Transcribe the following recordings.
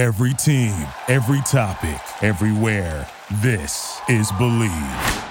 Every team, every topic, everywhere. This is Bleav.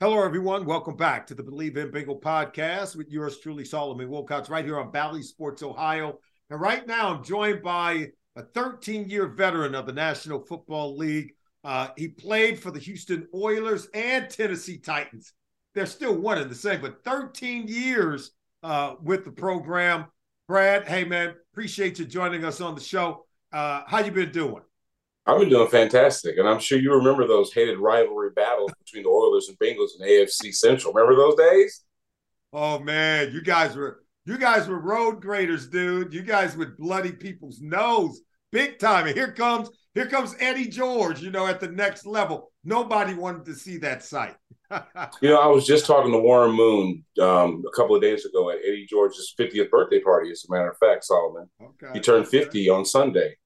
Hello, everyone. Welcome back to the Bleav in Bengal podcast with yours truly, Solomon Wilcots, right here on Bally Sports Ohio. And right now, I'm joined by a 13 year veteran of the National Football League. Uh, he played for the Houston Oilers and Tennessee Titans. They're still one and the same, but 13 years uh, with the program. Brad, hey man, appreciate you joining us on the show. Uh, how you been doing? I've been doing fantastic, and I'm sure you remember those hated rivalry battles between the Oilers and Bengals in AFC Central. Remember those days? Oh man, you guys were you guys were road graders, dude. You guys would bloody people's nose big time. And here comes here comes Eddie George. You know, at the next level. Nobody wanted to see that sight. you know, I was just talking to Warren Moon um, a couple of days ago at Eddie George's 50th birthday party. As a matter of fact, Solomon, okay, he turned 50 on Sunday.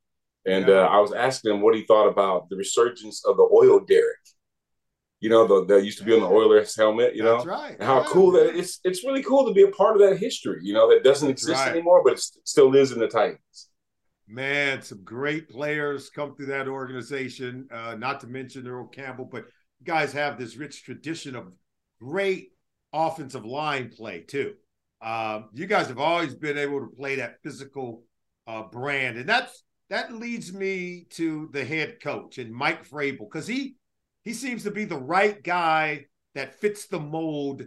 And yeah. uh, I was asking him what he thought about the resurgence of the oil derrick. You know, the, that used to be on the Oilers helmet. You That's know, right. And how yeah, cool that it's. It's really cool to be a part of that history. You know, that doesn't That's exist right. anymore, but it still is in the Titans. Man, some great players come through that organization. Uh, not to mention Earl Campbell, but you guys have this rich tradition of great offensive line play too. Um, you guys have always been able to play that physical uh, brand, and that's that leads me to the head coach and Mike Vrabel because he he seems to be the right guy that fits the mold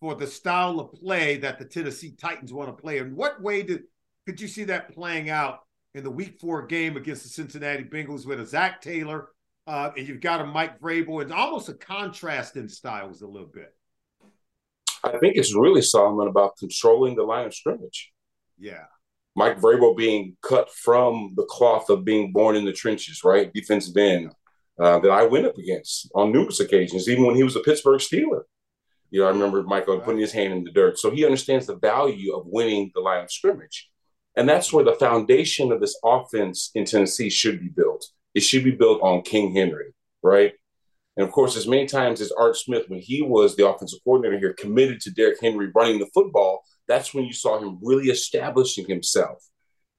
for the style of play that the Tennessee Titans want to play. In what way did could you see that playing out in the Week Four game against the Cincinnati Bengals with a Zac Taylor uh, and you've got a Mike Vrabel and almost a contrast in styles a little bit? I think it's really Solomon about controlling the line of scrimmage. Yeah. Mike Vrabel being cut from the cloth of being born in the trenches, right? Defensive end uh, that I went up against on numerous occasions, even when he was a Pittsburgh Steeler. You know, I remember Michael putting his hand in the dirt. So he understands the value of winning the line of scrimmage. And that's where the foundation of this offense in Tennessee should be built. It should be built on King Henry, right? And of course, as many times as Art Smith, when he was the offensive coordinator here, committed to Derrick Henry running the football, that's when you saw him really establishing himself.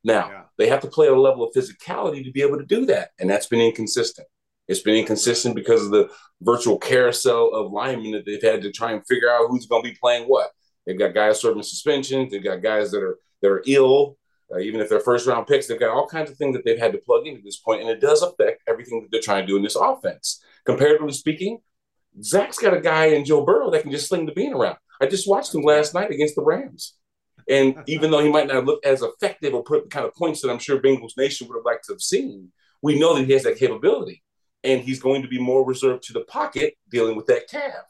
Now, yeah. they have to play a level of physicality to be able to do that. And that's been inconsistent. It's been inconsistent because of the virtual carousel of linemen that they've had to try and figure out who's going to be playing what. They've got guys serving suspensions. They've got guys that are that are ill. Uh, even if they're first round picks, they've got all kinds of things that they've had to plug into this point, and it does affect everything that they're trying to do in this offense. Comparatively speaking, Zac's got a guy in Joe Burrow that can just sling the bean around. I just watched him last night against the Rams. And even though he might not look as effective or put the kind of points that I'm sure Bengals Nation would have liked to have seen, we know that he has that capability. And he's going to be more reserved to the pocket dealing with that calf.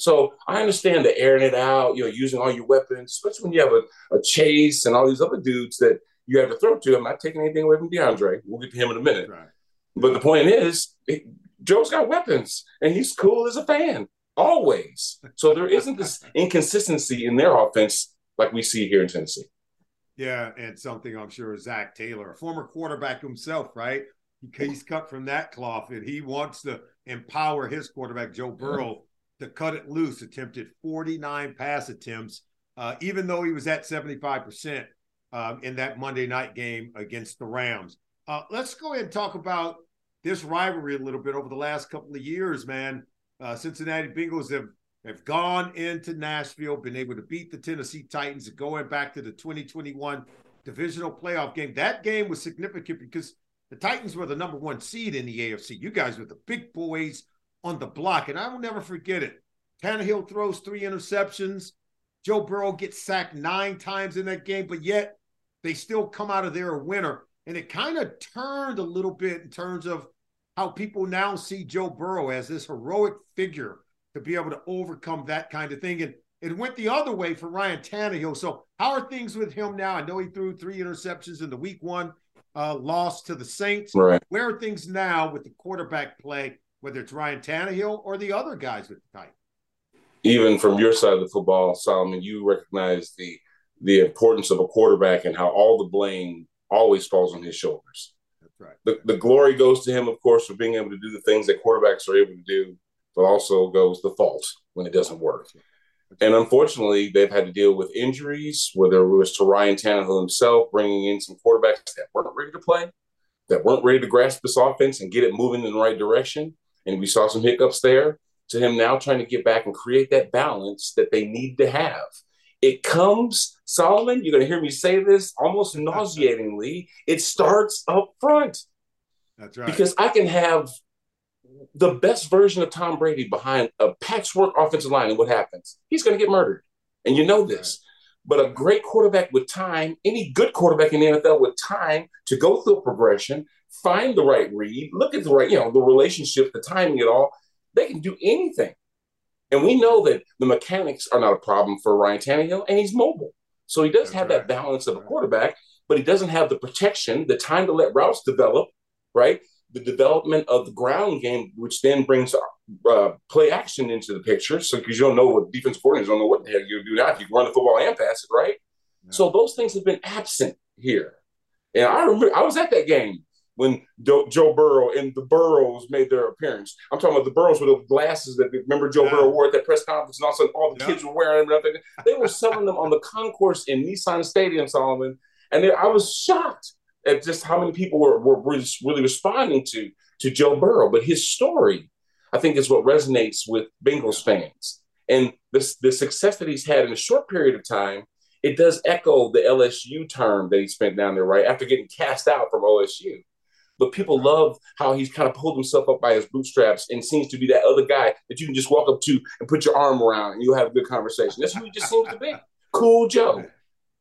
So I understand the airing it out, you know, using all your weapons, especially when you have a, a chase and all these other dudes that you have to throw to. I'm not taking anything away from DeAndre. We'll get to him in a minute. Right. But the point is, it, Joe's got weapons and he's cool as a fan always. So there isn't this inconsistency in their offense like we see here in Tennessee. Yeah, and something I'm sure Zac Taylor, a former quarterback himself, right? He's cut from that cloth, and he wants to empower his quarterback Joe Burrow. To cut it loose. Attempted 49 pass attempts, uh, even though he was at 75 percent um, in that Monday night game against the Rams. Uh, let's go ahead and talk about this rivalry a little bit over the last couple of years, man. Uh, Cincinnati Bengals have have gone into Nashville, been able to beat the Tennessee Titans, going back to the 2021 divisional playoff game. That game was significant because the Titans were the number one seed in the AFC. You guys were the big boys on the block, and I will never forget it. Tannehill throws three interceptions. Joe Burrow gets sacked nine times in that game, but yet they still come out of there a winner. And it kind of turned a little bit in terms of how people now see Joe Burrow as this heroic figure to be able to overcome that kind of thing. And it went the other way for Ryan Tannehill. So how are things with him now? I know he threw three interceptions in the week one uh, loss to the Saints. Right. Where are things now with the quarterback play, whether it's Ryan Tannehill or the other guys with the Titans? Even from your side of the football, Solomon, you recognize the the importance of a quarterback and how all the blame always falls on his shoulders. That's right. The, the glory goes to him, of course, for being able to do the things that quarterbacks are able to do but also goes the fault when it doesn't work. And unfortunately, they've had to deal with injuries, whether it was to Ryan Tannehill himself, bringing in some quarterbacks that weren't ready to play, that weren't ready to grasp this offense and get it moving in the right direction. And we saw some hiccups there. To him now trying to get back and create that balance that they need to have. It comes, Solomon, you're going to hear me say this almost nauseatingly. It starts up front. That's right. Because I can have the best version of Tom Brady behind a patchwork offensive line, and what happens? He's going to get murdered. And you know this. But a great quarterback with time, any good quarterback in the NFL with time to go through a progression, find the right read, look at the right, you know, the relationship, the timing, it all, they can do anything. And we know that the mechanics are not a problem for Ryan Tannehill, and he's mobile. So he does That's have right. that balance of a quarterback, but he doesn't have the protection, the time to let routes develop, right? the development of the ground game, which then brings uh, play action into the picture. So because you don't know what defense coordinators don't know what the hell you're do now. If you run the football and pass it, right? Yeah. So those things have been absent here. And I remember I was at that game when Do- Joe Burrow and the Burrows made their appearance. I'm talking about the Burrows with the glasses that remember Joe yeah. Burrow wore at that press conference, and all of a sudden all the yeah. kids were wearing them. They were selling them on the concourse in Nissan Stadium, Solomon, and they, I was shocked at just how many people were, were really responding to to Joe Burrow. But his story, I think, is what resonates with Bengals fans. And this the success that he's had in a short period of time, it does echo the LSU term that he spent down there, right? After getting cast out from OSU. But people love how he's kind of pulled himself up by his bootstraps and seems to be that other guy that you can just walk up to and put your arm around and you'll have a good conversation. That's who he just seems to be. Cool Joe.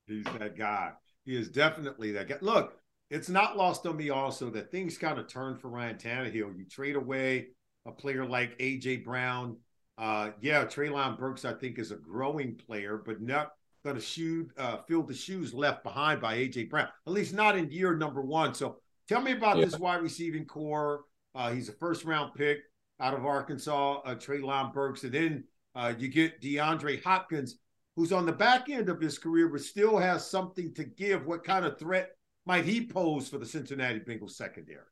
He's that guy. He is definitely that guy. Look, it's not lost on me also that things kind of turn for Ryan Tannehill. You trade away a player like AJ Brown. Uh, yeah, Treylon Burks, I think, is a growing player, but not going to shoot, uh, fill the shoes left behind by AJ Brown, at least not in year number one. So tell me about yeah. this wide receiving core. Uh, he's a first round pick out of Arkansas, uh, Treylon Burks. And then uh, you get DeAndre Hopkins, who's on the back end of his career, but still has something to give. What kind of threat might he pose for the Cincinnati Bengals secondary?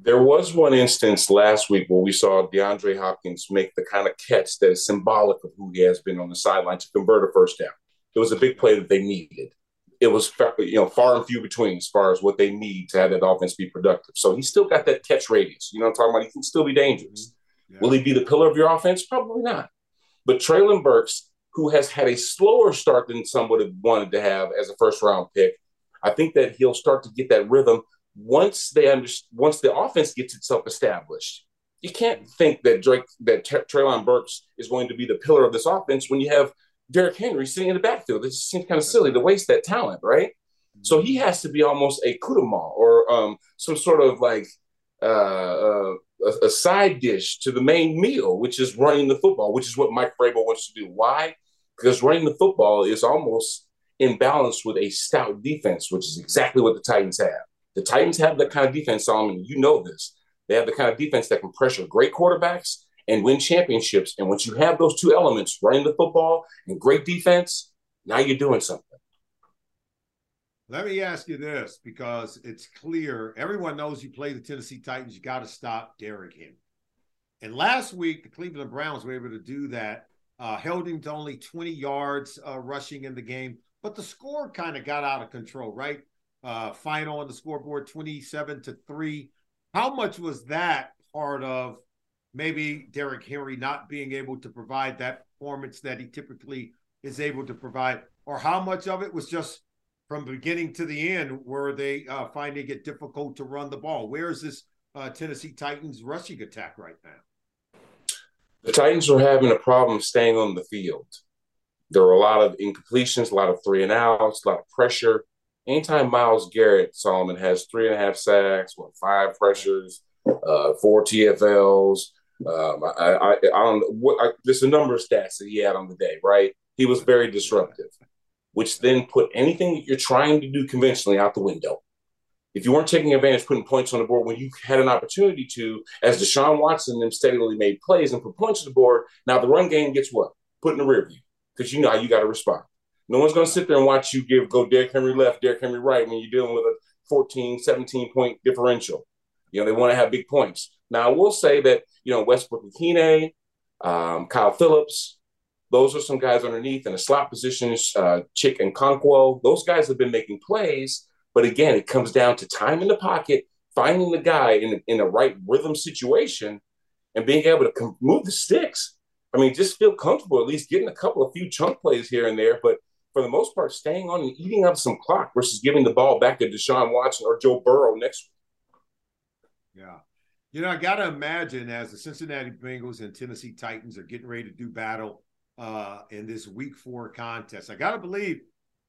There was one instance last week where we saw DeAndre Hopkins make the kind of catch that is symbolic of who he has been on the sideline to convert a first down. It was a big play that they needed. It was you know far and few between as far as what they need to have that offense be productive. So he's still got that catch radius. You know what I'm talking about? He can still be dangerous. Mm-hmm. Yeah. Will he be the pillar of your offense? Probably not. But Treylon Burks, who has had a slower start than some would have wanted to have as a first round pick, I think that he'll start to get that rhythm once they under, once the offense gets itself established. You can't think that Drake that T- Treylon Burks is going to be the pillar of this offense when you have Derrick Henry sitting in the backfield. It just seems kind of silly to waste that talent, right? So he has to be almost a kudama or um, some sort of like uh, uh, a, a, side dish to the main meal, which is running the football, which is what Mike Vrabel wants to do. Why? Because running the football is almost in balance with a stout defense, which is exactly what the Titans have. The Titans have that kind of defense, Solomon. You know this. They have the kind of defense that can pressure great quarterbacks and win championships. And once you have those two elements, running the football and great defense, now you're doing something. Let me ask you this because it's clear everyone knows you play the Tennessee Titans, you got to stop Derrick Henry. And last week, the Cleveland Browns were able to do that, uh, held him to only 20 yards uh, rushing in the game but the score kind of got out of control, right? Uh, final on the scoreboard 27 to 3. How much was that part of maybe Derrick Henry not being able to provide that performance that he typically is able to provide? Or how much of it was just from beginning to the end where they uh, finding it difficult to run the ball? Where is this uh, Tennessee Titans rushing attack right now? The Titans were having a problem staying on the field. There were a lot of incompletions, a lot of three and outs, a lot of pressure. Anytime Myles Garrett, Solomon, has three and a half sacks, what, five pressures, uh, four TFLs. Um, I, I, I don't know what, I, there's a number of stats that he had on the day, right? He was very disruptive, which then put anything that you're trying to do conventionally out the window. If you weren't taking advantage, putting points on the board when you had an opportunity to, as Deshaun Watson them steadily made plays and put points on the board, now the run game gets what? Put in the rear view because you know you got to respond. No one's going to sit there and watch you give go Derrick Henry left, Derrick Henry right when you're dealing with a 14, 17 point differential. You know, they want to have big points. Now, I will say that, you know, Westbrook Ikhine, um, Kyle Phillips, those are some guys underneath in the slot positions, uh, and Okonkwo. Those guys have been making plays. But again, it comes down to time in the pocket, finding the guy in, in the right rhythm situation, and being able to move the sticks. I mean, just feel comfortable, at least getting a couple of few chunk plays here and there. But for the most part, staying on and eating up some clock versus giving the ball back to Deshaun Watson or Joe Burrow next week. Yeah. You know, I got to imagine as the Cincinnati Bengals and Tennessee Titans are getting ready to do battle uh, in this week four contest, I got to believe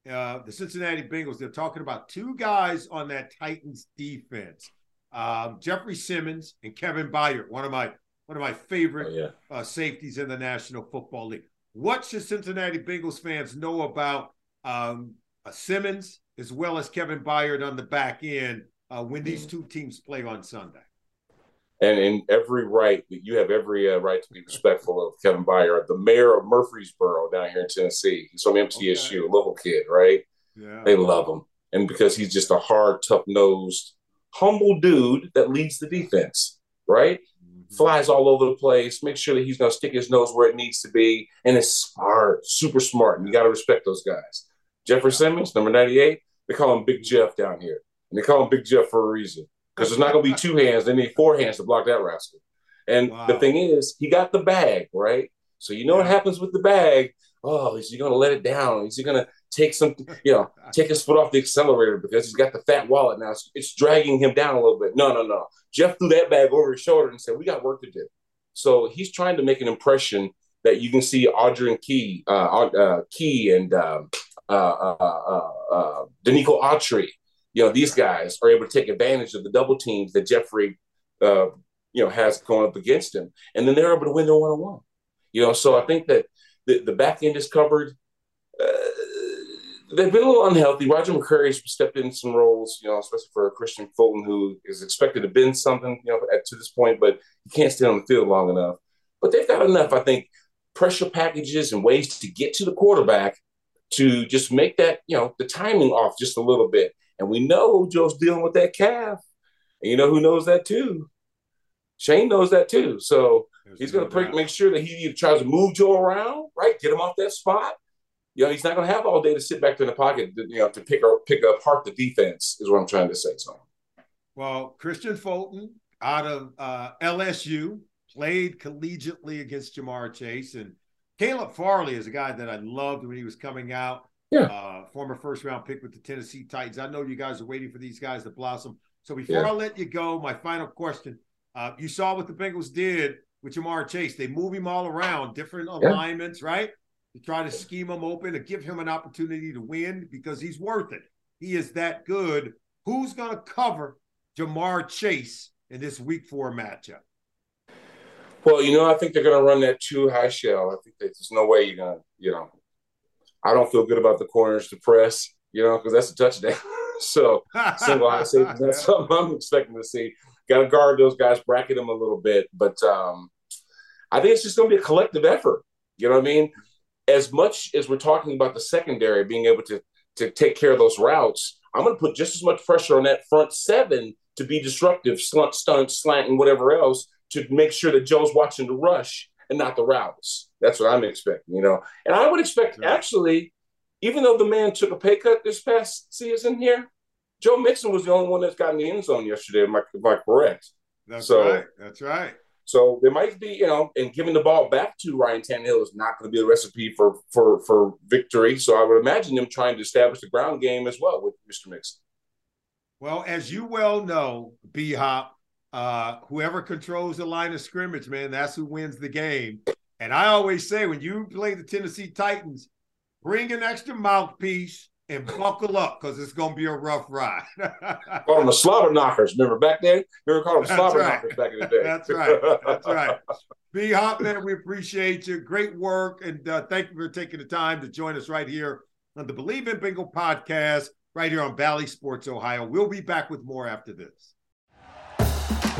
uh, the Cincinnati Bengals, they're talking about two guys on that Titans defense um, Jeffrey Simmons and Kevin Byard, one of my one of my favorite oh, yeah. uh, safeties in the National Football League. What should Cincinnati Bengals fans know about um, uh, Simmons as well as Kevin Byard on the back end uh, when these two teams play on Sunday? And in every right, you have every uh, right to be respectful of Kevin Byard, the mayor of Murfreesboro down here in Tennessee. He's from MTSU, okay. a local kid, right? Yeah. They love him. And because he's just a hard, tough nosed, humble dude that leads the defense, right? flies all over the place, make sure that he's going to stick his nose where it needs to be, and is smart, super smart. And you got to respect those guys. Jeffrey Simmons, number 98, they call him Big Jeff down here. And they call him Big Jeff for a reason because there's not going to be two hands. They need four hands to block that rascal. And wow. the thing is, he got the bag, right? So you know yeah. what happens with the bag. Oh, is he going to let it down? Is he going to take some, you know, take his foot off the accelerator because he's got the fat wallet now. It's, it's, dragging him down a little bit. No, no, no. Jeff threw that bag over his shoulder and said, "We got work to do." So he's trying to make an impression that you can see Autry and Key, uh, uh, Key and um, uh, uh, uh, uh, Denico Autry. You know, these guys are able to take advantage of the double teams that Jeffrey, uh, you know, has going up against him, and then they're able to win their one on one. You know, so I think that the, the back end is covered. Uh, they've been a little unhealthy. Roger McCreary's stepped in some roles, you know, especially for Kristian Fulton, who is expected to bend something, you know, at, to this point, but he can't stay on the field long enough. But they've got enough, I think, pressure packages and ways to get to the quarterback to just make that, you know, the timing off just a little bit. And we know Joe's dealing with that calf. And you know who knows that too? Shane knows that too. So There's he's going to make sure that he tries to move Joe around, right? Get him off that spot you know, he's not going to have all day to sit back in the pocket, to, you know, to pick or pick apart the defense. Is what I'm trying to say. So, well, Kristian Fulton out of uh, LSU played collegiately against Ja'Marr Chase, and Caleb Farley is a guy that I loved when he was coming out. Yeah, uh, former first round pick with the Tennessee Titans. I know you guys are waiting for these guys to blossom. So before yeah. I let you go, my final question: uh, You saw what the Bengals did with Ja'Marr Chase. They move him all around, different alignments, yeah. right? to try to scheme him open to give him an opportunity to win because he's worth it. He is that good. Who's going to cover Ja'Marr Chase in this week four matchup? Well, you know, I think they're going to run that two high shell. I think there's no way you're going to, you know, I don't feel good about the corners to press, you know, because that's a touchdown. so single high safety, that's something I'm expecting to see. Got to guard those guys, bracket them a little bit. But um, I think it's just going to be a collective effort. You know what I mean? as much as we're talking about the secondary being able to to take care of those routes, I'm going to put just as much pressure on that front seven to be disruptive, stunt, stunt, slant, and whatever else to make sure that Joe's watching the rush and not the routes. That's what I'm expecting, you know. And I would expect actually, even though the man took a pay cut this past season here, Joe Mixon was the only one that's gotten the end zone yesterday. Am I, correct? That's so, right. That's right. So there might be, you know, and giving the ball back to Ryan Tannehill is not going to be a recipe for for for victory. So I would imagine them trying to establish the ground game as well with Mr. Mixon. Well, as you well know, B Hop, uh, whoever controls the line of scrimmage, man, that's who wins the game. And I always say when you play the Tennessee Titans, bring an extra mouthpiece and buckle up because it's going to be a rough ride. call them the slobber knockers. Remember back then? Remember call them slobber right. knockers back in the day. That's right. That's right. B Hopman, we appreciate you. Great work. And uh, thank you for taking the time to join us right here on the Bleav in Bengal podcast, right here on Bally Sports Ohio. We'll be back with more after this.